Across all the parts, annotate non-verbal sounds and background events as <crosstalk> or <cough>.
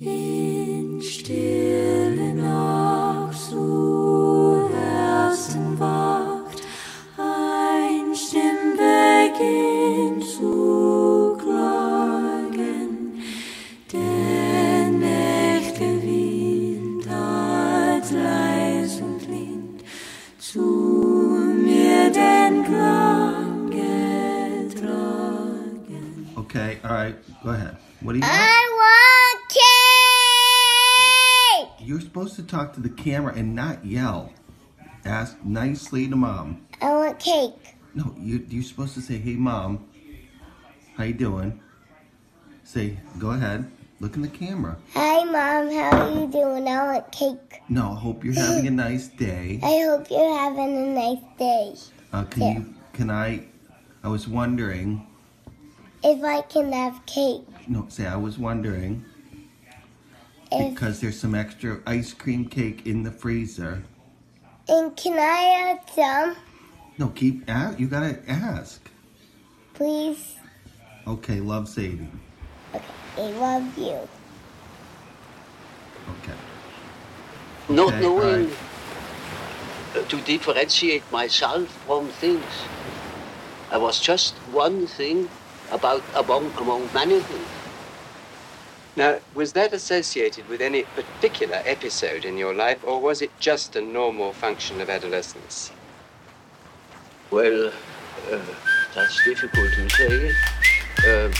In stille Nacht zu ersten wacht ein Stimm beginnt zu klagen, der Nächte Wind als leis und zu mir den Klang getragen. Okay, all right, go ahead. What do you want? I want! You're supposed to talk to the camera and not yell. Ask nicely to mom. I want cake. No, you, you're supposed to say, "Hey, mom, how you doing?" Say, "Go ahead, look in the camera." Hi, Mom. How are you doing? I want cake. No, I hope you're having a nice day. I hope you're having a nice day. Uh, can you? Can I? I was wondering. If I can have cake. No, say I was wondering because there's some extra ice cream cake in the freezer. and can I have some, No, keep. a you gotta ask. please? Okay, love Sadie. Okay. I love you. Okay. not Okay, knowing alright. uh, to differentiate myself from things. I was just one thing about among among many things. Now, was that associated with any particular episode in your life, or was it just a normal function of adolescence? Well, uh, that's difficult to say. Uh,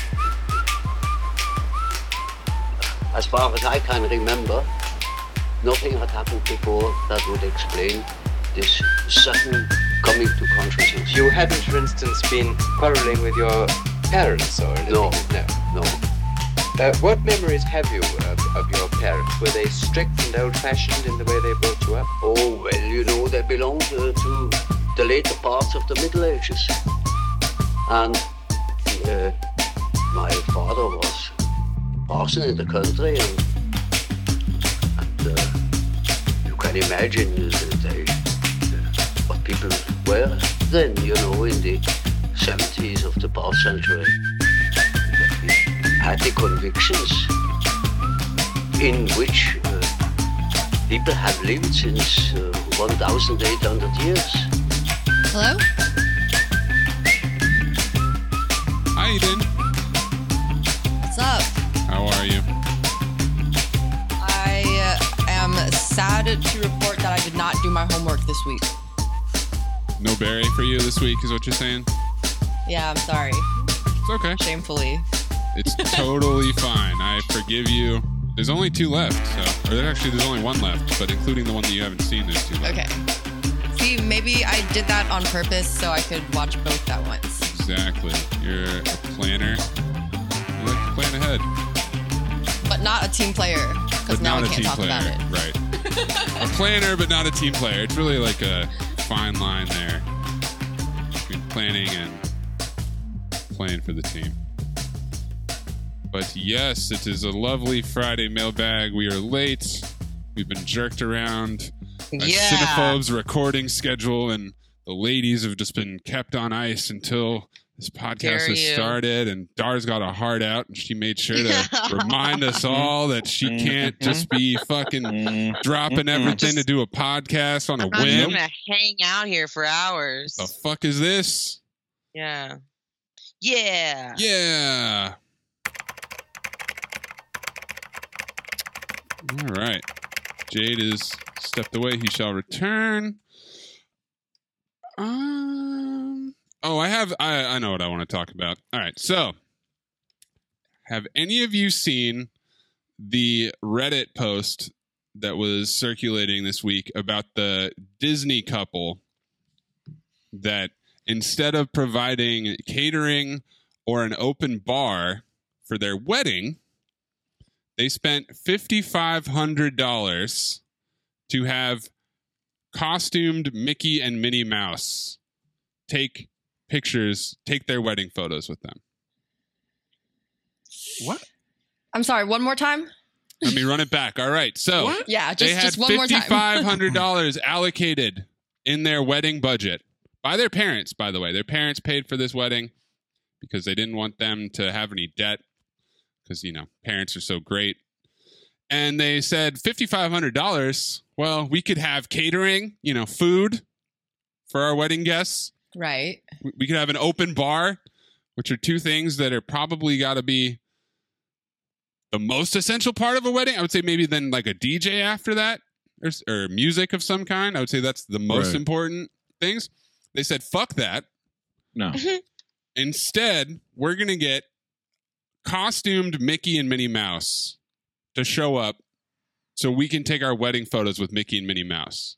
as far as I can remember, nothing had happened before that would explain this sudden coming to consciousness. You hadn't, for instance, been quarreling with your parents or anything? No. No. No. Uh, what memories have you of, of your parents? Were they strict and old-fashioned in the way they brought you up? Oh, well, you know, they belonged uh, to the later parts of the Middle Ages. And uh, my father was parson in the country, and, and uh, you can imagine that they, uh, what people were then, you know, in the 70s of the past century. They had the convictions in which uh, people have lived since uh, 1,800 years. Hello? Hi, Eden. What's up? How are you? I uh, am sad to report that I did not do my homework this week. No Barry for you this week, is what you're saying? Yeah, I'm sorry. It's okay. Shamefully. It's totally fine. I forgive you. There's only two left, so or actually there's only one left, but including the one that you haven't seen, there's two left. Okay. See, maybe I did that on purpose so I could watch both at once. Exactly. You're a planner. You like to plan ahead. But not a team player, because now we can't talk player. about it. Right. <laughs> a planner, but not a team player. It's really like a fine line there between planning and playing for the team. But yes, it is a lovely Friday mailbag. We are late. We've been jerked around Yeah. Cinephobe's recording schedule, and the ladies have just been kept on ice until this podcast Dare has you. started. And Dar's got a heart out, and she made sure to <laughs> remind us all that she mm-hmm. can't just be fucking mm-hmm. dropping mm-hmm. everything to do a podcast on a I'm not whim. gonna hang out here for hours. The fuck is this? Yeah. Yeah. Yeah. All right. Jade is stepped away. He shall return. Um. Oh, I have. I I know what I want to talk about. All right. So, have any of you seen the Reddit post that was circulating this week about the Disney couple that instead of providing catering or an open bar for their wedding, they spent $5,500 to have costumed Mickey and Minnie Mouse take pictures, take their wedding photos with them. What? I'm sorry, one more time? Let me run it back. All right. So Yeah, they just, had just one more time. $5,500 <laughs> allocated in their wedding budget by their parents, by the way. Their parents paid for this wedding because they didn't want them to have any debt because, you know, parents are so great. And they said $5,500. Well, we could have catering, you know, food for our wedding guests. right. We- We could have an open bar, which are two things that are probably got to be the most essential part of a wedding. I would say maybe then like a DJ after that or, or music of some kind. I would say that's the most Right. important things. They said, fuck that. No. Mm-hmm. Instead, we're going to get costumed Mickey and Minnie Mouse to show up so we can take our wedding photos with Mickey and Minnie Mouse.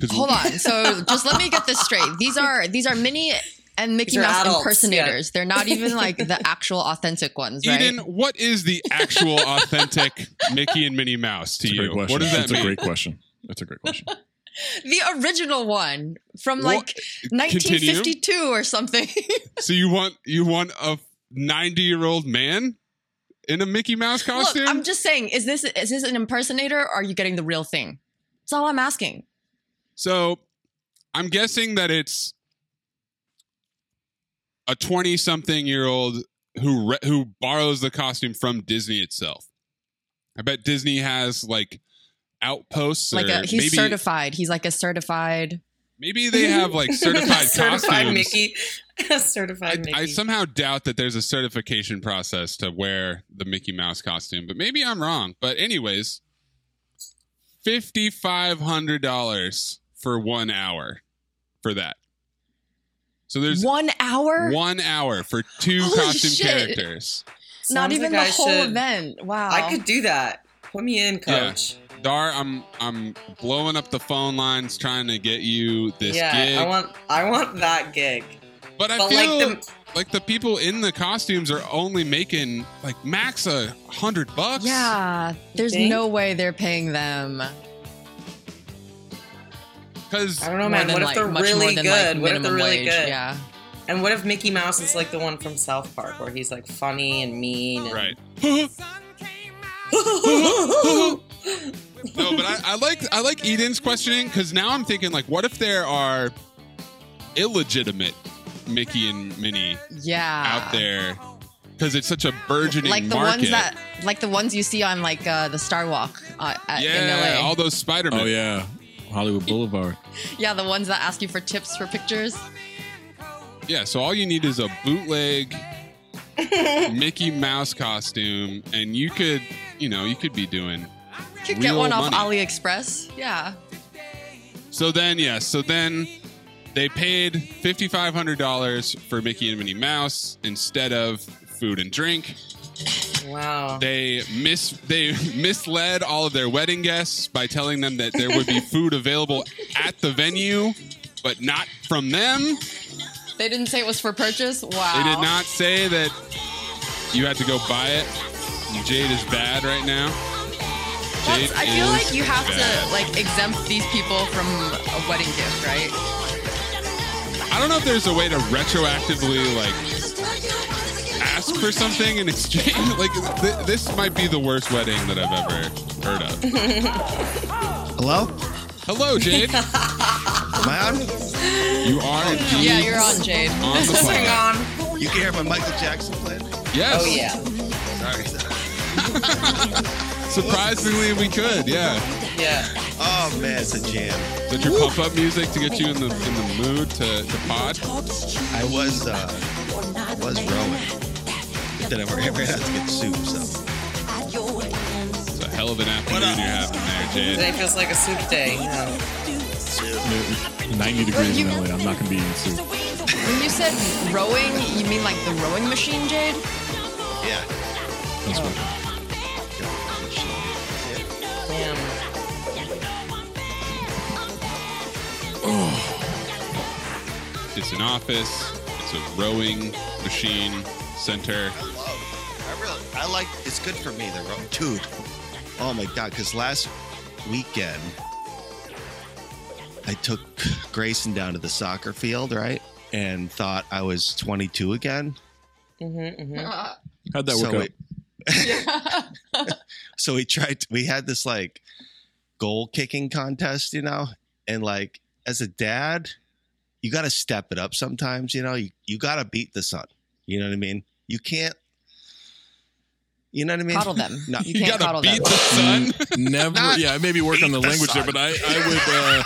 'Cause Hold on. So just let me get this straight. These are these are Minnie and Mickey These Mouse adults, impersonators. They're not even like the actual authentic ones, right? Eden, what is the actual authentic Mickey and Minnie Mouse to That's a you? What does that That's mean? a great question. That's a great question. <laughs> the original one from What- like 1952 or something. <laughs> So you want you want a 90 year old man in a Mickey Mouse Look, costume? I'm just saying, is this is this an impersonator or are you getting the real thing? That's all I'm asking. so I'm guessing that it's a 20 something year old who re- who borrows the costume from Disney itself. I bet Disney has like outposts Like a, he's maybe certified. He's like a certified. Maybe they have like certified costumes. <laughs> certified costumes. Mickey. <laughs> certified Mickey. I somehow doubt that there's a certification process to wear the Mickey Mouse costume, but maybe I'm wrong. But anyways, fifty five hundred dollars for one hour for that. So there's One hour? one hour for two Holy costume shit. characters. Not even like the I whole should- event. Wow. I could do that. Put me in, Yeah. Coach. Dar, I'm I'm blowing up the phone lines trying to get you this yeah, gig. I want I want that gig. but I but feel like like the the, people in the costumes are only making like max a hundred bucks. Yeah. There's no way they're paying them. Because I don't know, man. What if like- they're really good? like, what if they're really wage, good? Yeah. And what if Mickey Mouse is like the one from South Park, where he's like funny and mean? And... Right. <laughs> <laughs> <laughs> no, but I, I like I like Eden's questioning because now I'm thinking like, what if there are illegitimate Mickey and Minnie Yeah. out there? Because it's such a burgeoning like the market. ones that like the ones you see on like uh, the Star Walk uh, at, in yeah, LA. all those Spider Man. Oh yeah, Hollywood Boulevard. <laughs> yeah, the ones that ask you for tips for pictures. Yeah, so all you need is a bootleg <laughs> Mickey Mouse costume, and you could, you know, you could be doing. You could get one off money. AliExpress. Yeah. So then, yes, so then they paid fifty five hundred dollars for Mickey and Minnie Mouse instead of food and drink. Wow. They mis they <laughs> misled all of their wedding guests by telling them that there would be <laughs> food available at the venue, but not from them. They didn't say it was for purchase. Wow. They did not say that you had to go buy it. Jade is bad right now. Jade That's- I feel like you have bad. to like exempt these people from a wedding gift, right? I don't know if there's a way to retroactively like ask for something in exchange. <laughs> Like th- this might be the worst wedding that I've ever heard of. <laughs> Hello? Hello, Jade. <laughs> Am I on? You are indeed Yeah, you're on, Jade. on the Hang on. You can hear my Michael Jackson playing? Yes. Oh yeah. Sorry. Surprisingly, we could. Yeah. Yeah. Oh man, it's a jam. Is that your pump up music to get you in the in the mood to, to pod? I was uh I was rowing. But then I ran ran out to get soup, so It's a hell of an afternoon you're having there, Jade. Today feels like a soup day. No. 90 degrees in LA. I'm not going to be eating soup. When you said rowing, you mean like the rowing machine, Jade? yeah. That's Oh. what- It's an office. It's a rowing machine center. I really I like it's good for me, the row dude. Oh my god, because last weekend I took Grayson down to the soccer field, right? And thought I was 22 again. Mm-hmm, mm-hmm. <laughs> How'd that so work out? we- <laughs> so we tried we had this like goal kicking contest you know and like as a dad you got to step it up sometimes you know you, you got to beat the sun you know what i mean you can't you know what i mean Coddle them. <laughs> no You can't gotta coddle beat them. the sun. Never. Not yeah, maybe work on the the language there, but I, I would. Uh,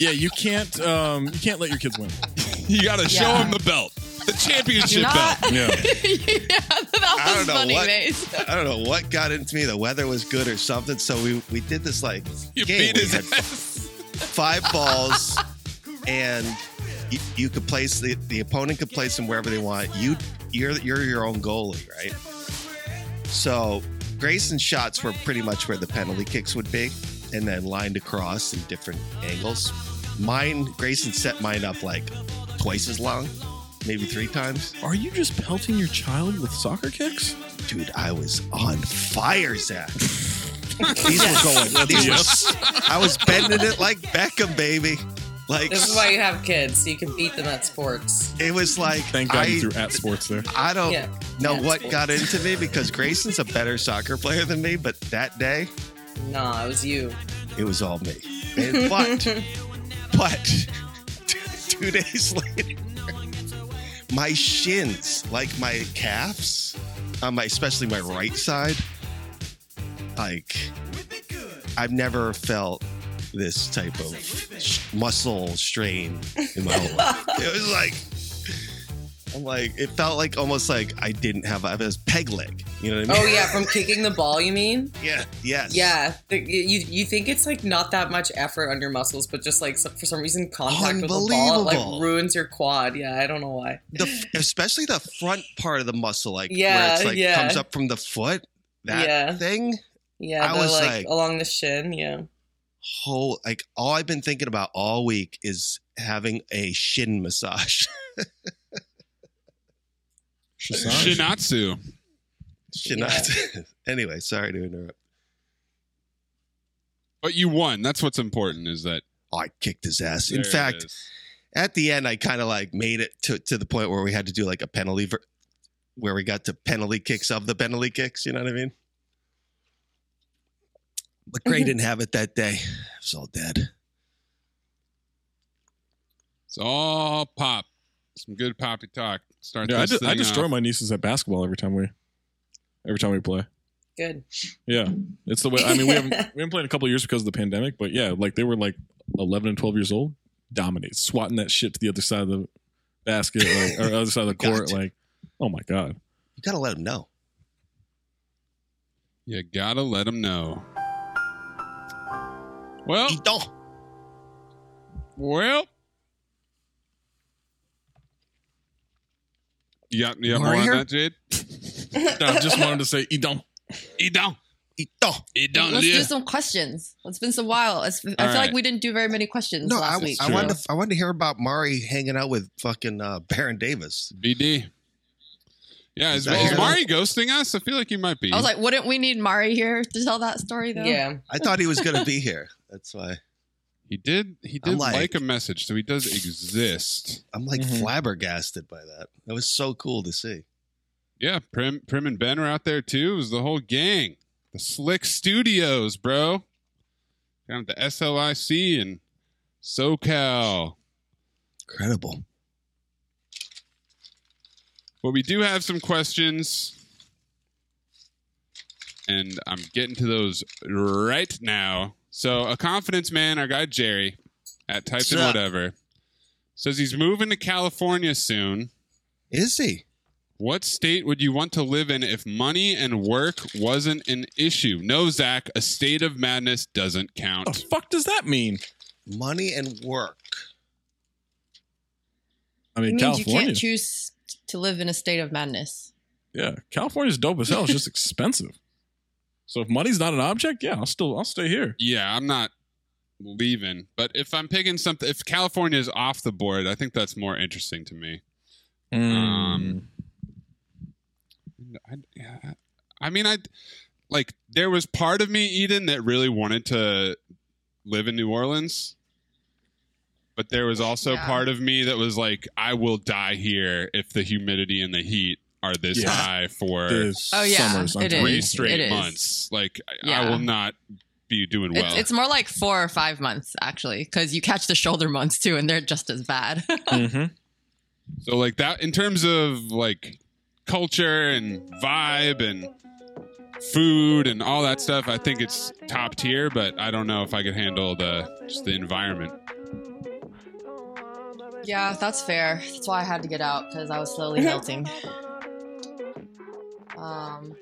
yeah, you can't. Um, you can't let your kids win. <laughs> You got to show Yeah. him the belt, the championship not. belt. Yeah. <laughs> yeah, that I was don't know funny, what- Mace. i don't know what got into me the weather was good or something so we we did this like You game beat his ass. five balls and you, you could place the, the opponent could place them wherever they want. You you're you're your own goalie right? So grayson's shots were pretty much where the penalty kicks would be and then lined across in different angles. Mine grayson set mine up like twice as long maybe three times. Are you just pelting your child with soccer kicks? dude i was on fire zach. <laughs> These were going these were, i was bending it like beckham baby like This is why you have kids, so you can beat them at sports. it was like Thank God I, you threw at sports there. I don't Yeah. know what sports. got into me because Grayson's a better soccer player than me, but that day Nah, it was you. it was all me. And, but <laughs> but two, <laughs> two days later, my shins, like my calves, on my especially my right side, like I've never felt this type of muscle strain in my whole life. It was like I'm like it felt like almost like I didn't have I was peg leg. You know what I mean? Oh yeah, from kicking the ball, you mean? yeah. Yes. Yeah, the, you you think it's like not that much effort on your muscles, but just like for some reason contact with the ball it, like ruins your quad. Yeah, I don't know why. The especially the front part of the muscle, like where Yeah, it's like yeah. comes up from the foot. That Yeah. thing. Yeah, I was like, like- along the shin. Yeah, Whole like all I've been thinking about all week is having a shin massage. Shinatsu. Shin- <laughs> anyway, sorry to interrupt. But you won. That's what's important. Is that Oh, I kicked his ass. there In fact, at the end, I kind of like made it to, to the point where we had to do like a penalty, ver- where we got to penalty kicks of the penalty kicks. You know what I mean? But Gray <laughs> didn't have it that day. It was all dead. it's all pop. Some good poppy talk. Start Yeah, I, this de- I destroy off. my nieces at basketball every time we, every time we play. good. Yeah, it's the way. I mean, we haven't we haven't played in a couple of years because of the pandemic, but yeah, like they were like eleven and twelve years old, dominate, swatting that shit to the other side of the basket, like or other side of the <laughs> court, like Oh my god. You gotta let him know. You gotta let them know. Well, Ito. well. You got, you got more More on here? that, Jade? <laughs> No, I just wanted to say Idon. Idon. Ito. Idon. Let's do some questions. It's been so while. It's, I feel right. like we didn't do very many questions No, last I, week. I wanted to, I wanted to hear about Mari hanging out with fucking uh, Baron Davis. BD. Yeah, is, Is that is here? Mari ghosting us? I feel like he might be. I was like, wouldn't we need Mari here to tell that story though? Yeah. I thought he was gonna be here. That's why he did. He I'm did like- like, a message, so he does exist. I'm like Mhm. flabbergasted by that. That was so cool to see. Yeah, Prim, Prim and Ben are out there too. It was the whole gang, the Slick Studios, bro. Down at the SLIC and SoCal. Incredible. But we do have some questions, and I'm getting to those right now. So, a confidence man, our guy Jerry at Types and Whatever, says he's moving to California soon. Is he? What state would you want to live in if money and work wasn't an issue? No, Zach, a state of madness doesn't count. The fuck does that mean? Money and work. I It mean, means you can't choose to live in a state of madness. yeah, California's dope as hell. It's just <laughs> expensive. So if money's not an object, yeah, I'll still I'll stay here. Yeah, I'm not leaving. But if I'm picking something, if California is off the board, I think that's more interesting to me. Um, I, yeah, I mean, I like there was part of me, Eden, that really wanted to live in New Orleans, but there was also Yeah. part of me that was like, I will die here if the humidity and the heat are this Yeah. high for Oh, yeah, summer's it three is. straight It is. months. Like, I- I will not be doing well. It's, it's more like four or five months actually, because you catch the shoulder months too, and they're just as bad. <laughs> Mhm. So like that in terms of like culture and vibe and food and all that stuff, I think it's top tier, but I don't know if I could handle the just the environment. yeah, that's fair. That's why I had to get out because I was slowly <laughs> melting. Um,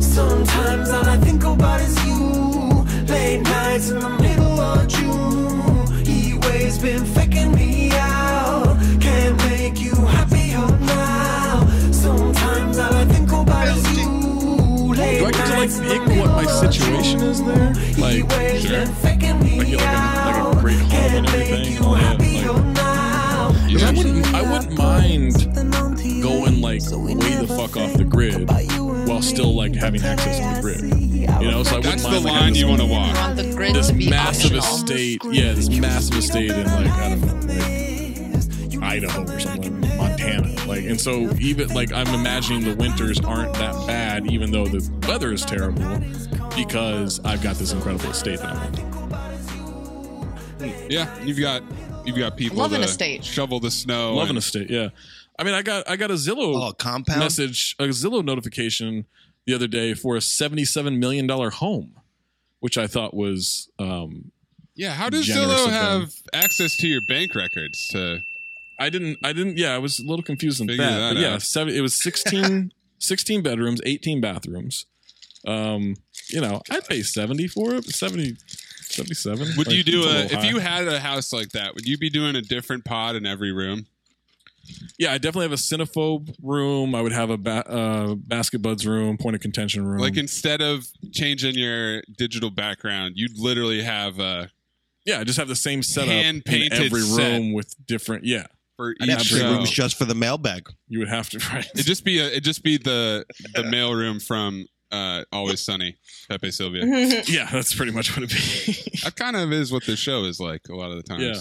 Sometimes all I think about is you. Late nights in the middle of June. He waves been faking situation is June. there? He Like, sure. been faking I like a, like a great home and everything. you All that. happier Like, now. 'cause I wouldn't I wouldn't mind going like way the fuck off the grid while still like having access to the grid. You know, so I wouldn't That's mind, like, line having you this- want to walk. want the grid this to massive optional. estate. Yeah, this massive estate in like I don't know, like Idaho or something, like Montana. Like, and so even like I'm imagining the winters aren't that bad, even though the weather is terrible, because I've got this incredible estate that I'm in. Yeah, you've got you've got people Love an to estate. shovel the snow. Love an and- estate. Yeah, I mean, I got I got a Zillow Oh, a compound. message, a Zillow notification the other day for a seventy-seven million dollar home, which I thought was um, Yeah, how does Zillow have access to your bank records to I didn't I didn't yeah, I was a little confused in Figure that. that but yeah, seven it was 16, <laughs> 16 bedrooms, 18 bathrooms. Um, you know, I'd pay 70 for it, 70 77. Would Like, you do it's a if high. you had a house like that, would you be doing a different pod in every room? Yeah, I definitely have a cinephobe room. I would have a ba- uh, basket buds room, point of contention room. Like instead of changing your digital background, you'd literally have a yeah, I just have the same setup in Hand-painted every set. room with different. Yeah, for I'd each have three show. rooms just for the mailbag. you would have to <laughs> right. It'd just be a it'd just be the the mail room from uh Always Sunny, Pepe Silvia. <laughs> yeah, that's pretty much what it'd be. <laughs> that kind of is what this show is like a lot of the times. Yeah.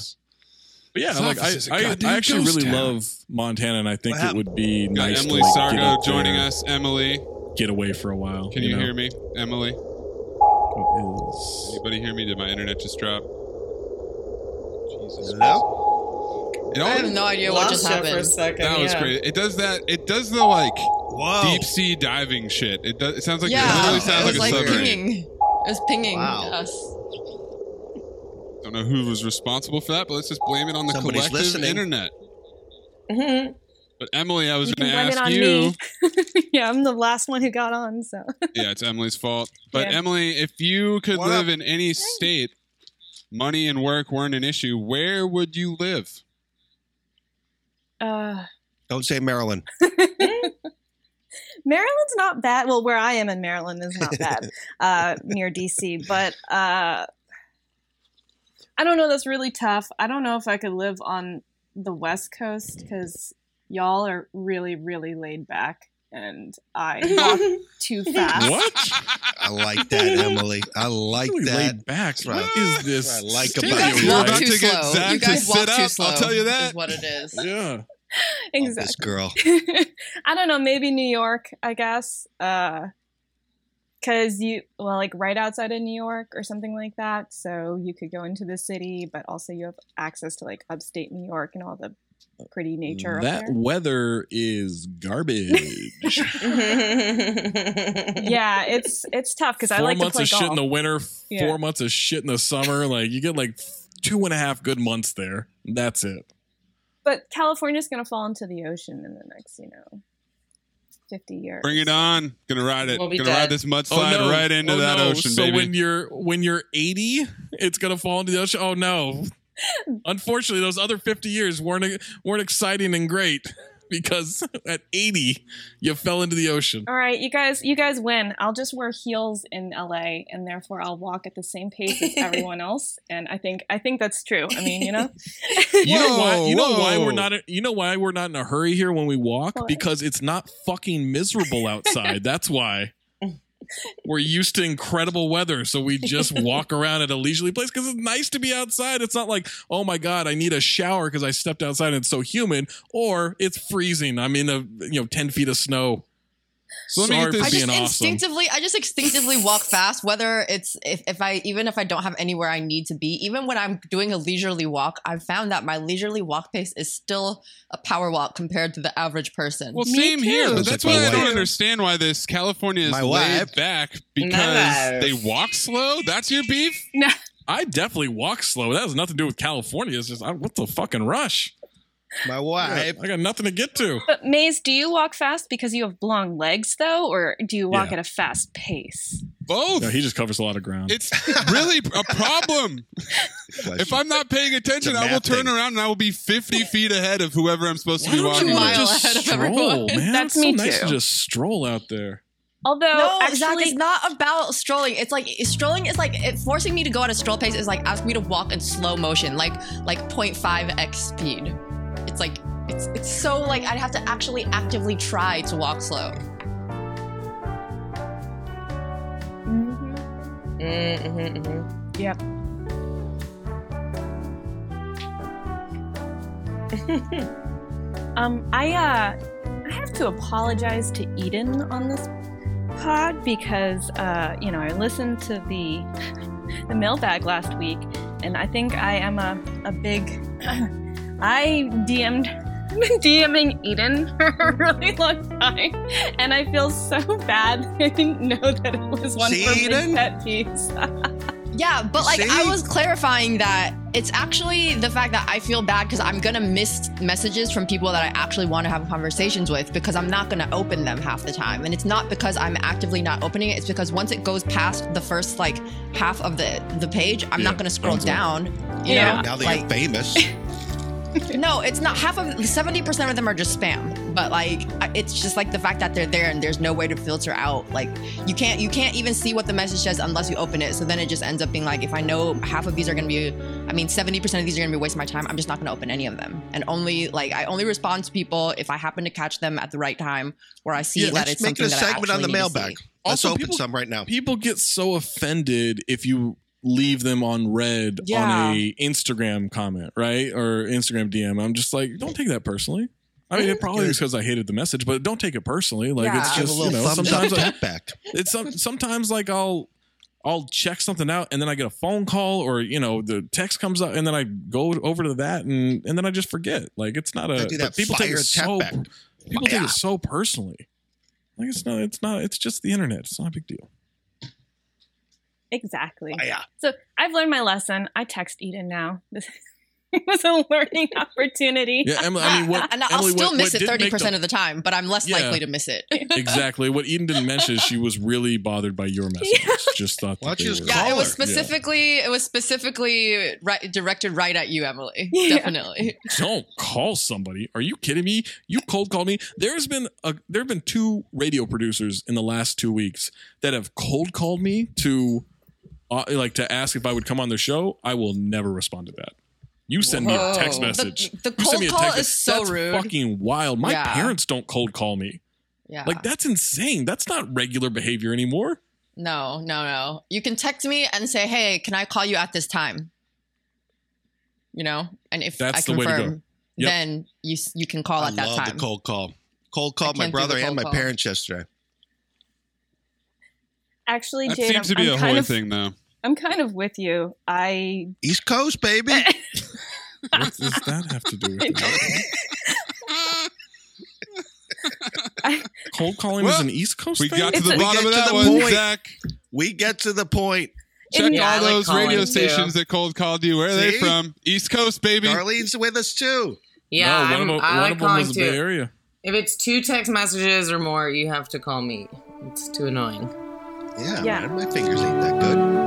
But yeah, like office I, is a I, goddamn I actually really town. love Montana, and I think What it would be Got nice Emily to like, Sargo out joining there, us. Emily, Get away for a while. can you, know? hear me? Emily, What is- anybody hear me? Did my internet just drop? Jesus. Hello? It I have no idea what just you for a happened. second. that was yeah. great. It does that. It does the like Whoa. deep sea diving shit. It does. It sounds like it yeah, literally it sounds was like like, a submarine. pinging. It was pinging Wow. us. Don't know who was responsible for that, but let's just blame it on the Somebody's collective listening. internet. Mhm. But Emily, I was You going can to blame it ask on you. me. <laughs> yeah, I'm the last one who got on, so. <laughs> yeah, it's Emily's fault. <laughs> But Yeah. Emily, if you could What live up? in any state, money and work weren't an issue, where would you live? Uh, Don't say Maryland. Maryland's not bad. Well, where I am in Maryland is not bad, <laughs> uh, near DC. But uh, I don't know. That's really tough. I don't know if I could live on the West Coast because y'all are really, really laid back, and I walk <laughs> too fast. What? I like that, <laughs> Emily. I like Really that. laid back. right. What is this? What I like state You about guys of walk? About too to get slow. You guys walk too up, I'll tell you that. Is what it is. Yeah. <laughs> This girl. <laughs> I don't know. Maybe New York. I guess. Uh, Cause you well, like right outside of New York or something like that. So you could go into the city, but also you have access to like upstate New York and all the pretty nature. That weather is garbage. <laughs> yeah, it's it's tough because I four like to months play of golf. shit in the winter, Yeah. four months of shit in the summer. Like you get like two and a half good months there. That's it. But California's gonna fall into the ocean in the next, you know, fifty years. Bring it on. Gonna ride it. We'll Gonna dead. ride this mudslide oh, right into Oh, that no. ocean, so baby. when you're when you're 80, it's gonna fall into the ocean. Oh no! <laughs> Unfortunately, those other 50 years weren't weren't exciting and great because <laughs> at 80 you fell into the ocean. All right, you guys, you guys win. I'll just wear heels in LA, and therefore I'll walk at the same pace as <laughs> everyone else. And I think, I think that's true. I mean, you know, <laughs> You know why? You know why we're not? You know why we're not in a hurry here when we walk? Why? Because it's not fucking miserable outside. That's why. We're used to incredible weather, so we just walk around at a leisurely place because it's nice to be outside. It's not like, oh my god, I need a shower because I stepped outside and it's so humid, or it's freezing. I'm in a you know ten feet of snow. So let me get this- I being just awesome. instinctively, I just instinctively walk fast. Whether it's if, if I even if I don't have anywhere I need to be, even when I'm doing a leisurely walk, I've found that my leisurely walk pace is still a power walk compared to the average person. Well, Me same here. But Sounds that's why I don't understand why this California is My laid wife. back because wife. they walk slow. That's your beef. no, I definitely walk slow. That has nothing to do with California. It's just I, what's the fucking rush? My wife. I got nothing to get to. but Maze, do you walk fast because you have long legs, though, or do you walk Yeah. at a fast pace? Both. No, he just covers a lot of ground. it's really a problem. if I'm not paying attention, I will turn thing. around and I will be 50 feet ahead of whoever I'm supposed to be don't walking. you wanna with. mile just ahead of stroll, everyone. man? That's It's me so nice too. to just stroll out there. Although, No, actually, Zach, it's not about strolling. It's like strolling is like it, forcing me to go at a stroll pace is like asking me to walk in slow motion, like like 0.5x speed. It's like it's it's so like I'd have to actually actively try to walk slow. Mhm. Mm-hmm, mm-hmm. Yep. <laughs> um, I uh, I have to apologize to Eden on this pod because uh, you know, I listened to the <laughs> the mailbag last week, and I think I am a a big. <clears throat> I DM'd. I've been <laughs> DMing Eden for a really long time, and I feel so bad. <laughs> I didn't know that it was one See, for big Eden? pet peeves. <laughs> Yeah, but like I was clarifying that it's actually the fact that I feel bad because I'm gonna miss messages from people that I actually want to have conversations with because I'm not gonna open them half the time. And it's not because I'm actively not opening it, it's because once it goes past the first like half of the the page, I'm Yeah, not gonna scroll thumbs up. down. You Yeah. know? Now that like, you're famous. No, it's not half of 70% of them are just spam. But like it's just like the fact that they're there and there's no way to filter out. Like you can't you can't even see what the message says unless you open it. So then it just ends up being like if I know half of these are going to be I mean 70% of these are going to be wasting my time, I'm just not going to open any of them. And only like I only respond to people if I happen to catch them at the right time where I see Yeah, that Let's it's make something a that I segment on the actually need to mailbag. Let's Also, open people- some right now. People get so offended if you leave them on red Yeah. on a Instagram comment, right? Or Instagram DM. I'm just like, don't take that personally. I mean, it probably is because I hated the message, but don't take it personally. Like it's Yeah. Give a just you know sometimes I, back. it's some, sometimes like I'll I'll check something out and then I get a phone call or you know the text comes up and then I go over to that and and then I just forget. Like it's not a do that people take fire it tap so back. people take it so personally. Like it's not. It's not. It's just the internet. It's not a big deal. Exactly. Oh, yeah. So I've learned my lesson. I text Eden now. <laughs> This was a learning <laughs> opportunity. Yeah, Emily. I mean, what? <laughs> and I'll Emily, still what- miss what it 30% of the time, but I'm less Yeah. likely to miss it. exactly. What Eden didn't mention is she was really bothered by your messages. Just thought. Why that don't they just were- yeah, it was her. specifically it was specifically right, directed right at you, Emily. Yeah. Definitely. Don't call somebody. Are you kidding me? You cold called me. There's been a there have been two radio producers in the last two weeks that have cold called me to uh, like to ask if I would come on their show. I will never respond to that. You send me a text message. The- the you send me a cold call text. is so That's rude. fucking wild. My Yeah. parents don't cold call me. Yeah. Like that's insane. That's not regular behavior anymore. No, no, no. You can text me and say, "Hey, can I call you at this time?" You know, and if That's I the way to go. confirm, Yep. then you you can call I at that love time. the cold call. Cold called my brother and cold my call. parents yesterday. Actually, That Jade, seems I'm, to be I'm a kind of, thing, though. I'm kind of with you. I East Coast, baby. <laughs> What does that have to do with it? Cold calling is an East Coast We thing. got to the a- bottom We of that one, point. Zach. we get to the point. Check Yeah, all I like those radio calling, too. stations that cold called you. Where are they from? East Coast, baby. Darlene's with us too. Yeah, no, one I'm, of them, I one like of them calling was the Bay. Area. If it's two text messages or more, you have to call me. It's too annoying. Yeah, Yeah. man, my fingers ain't that good.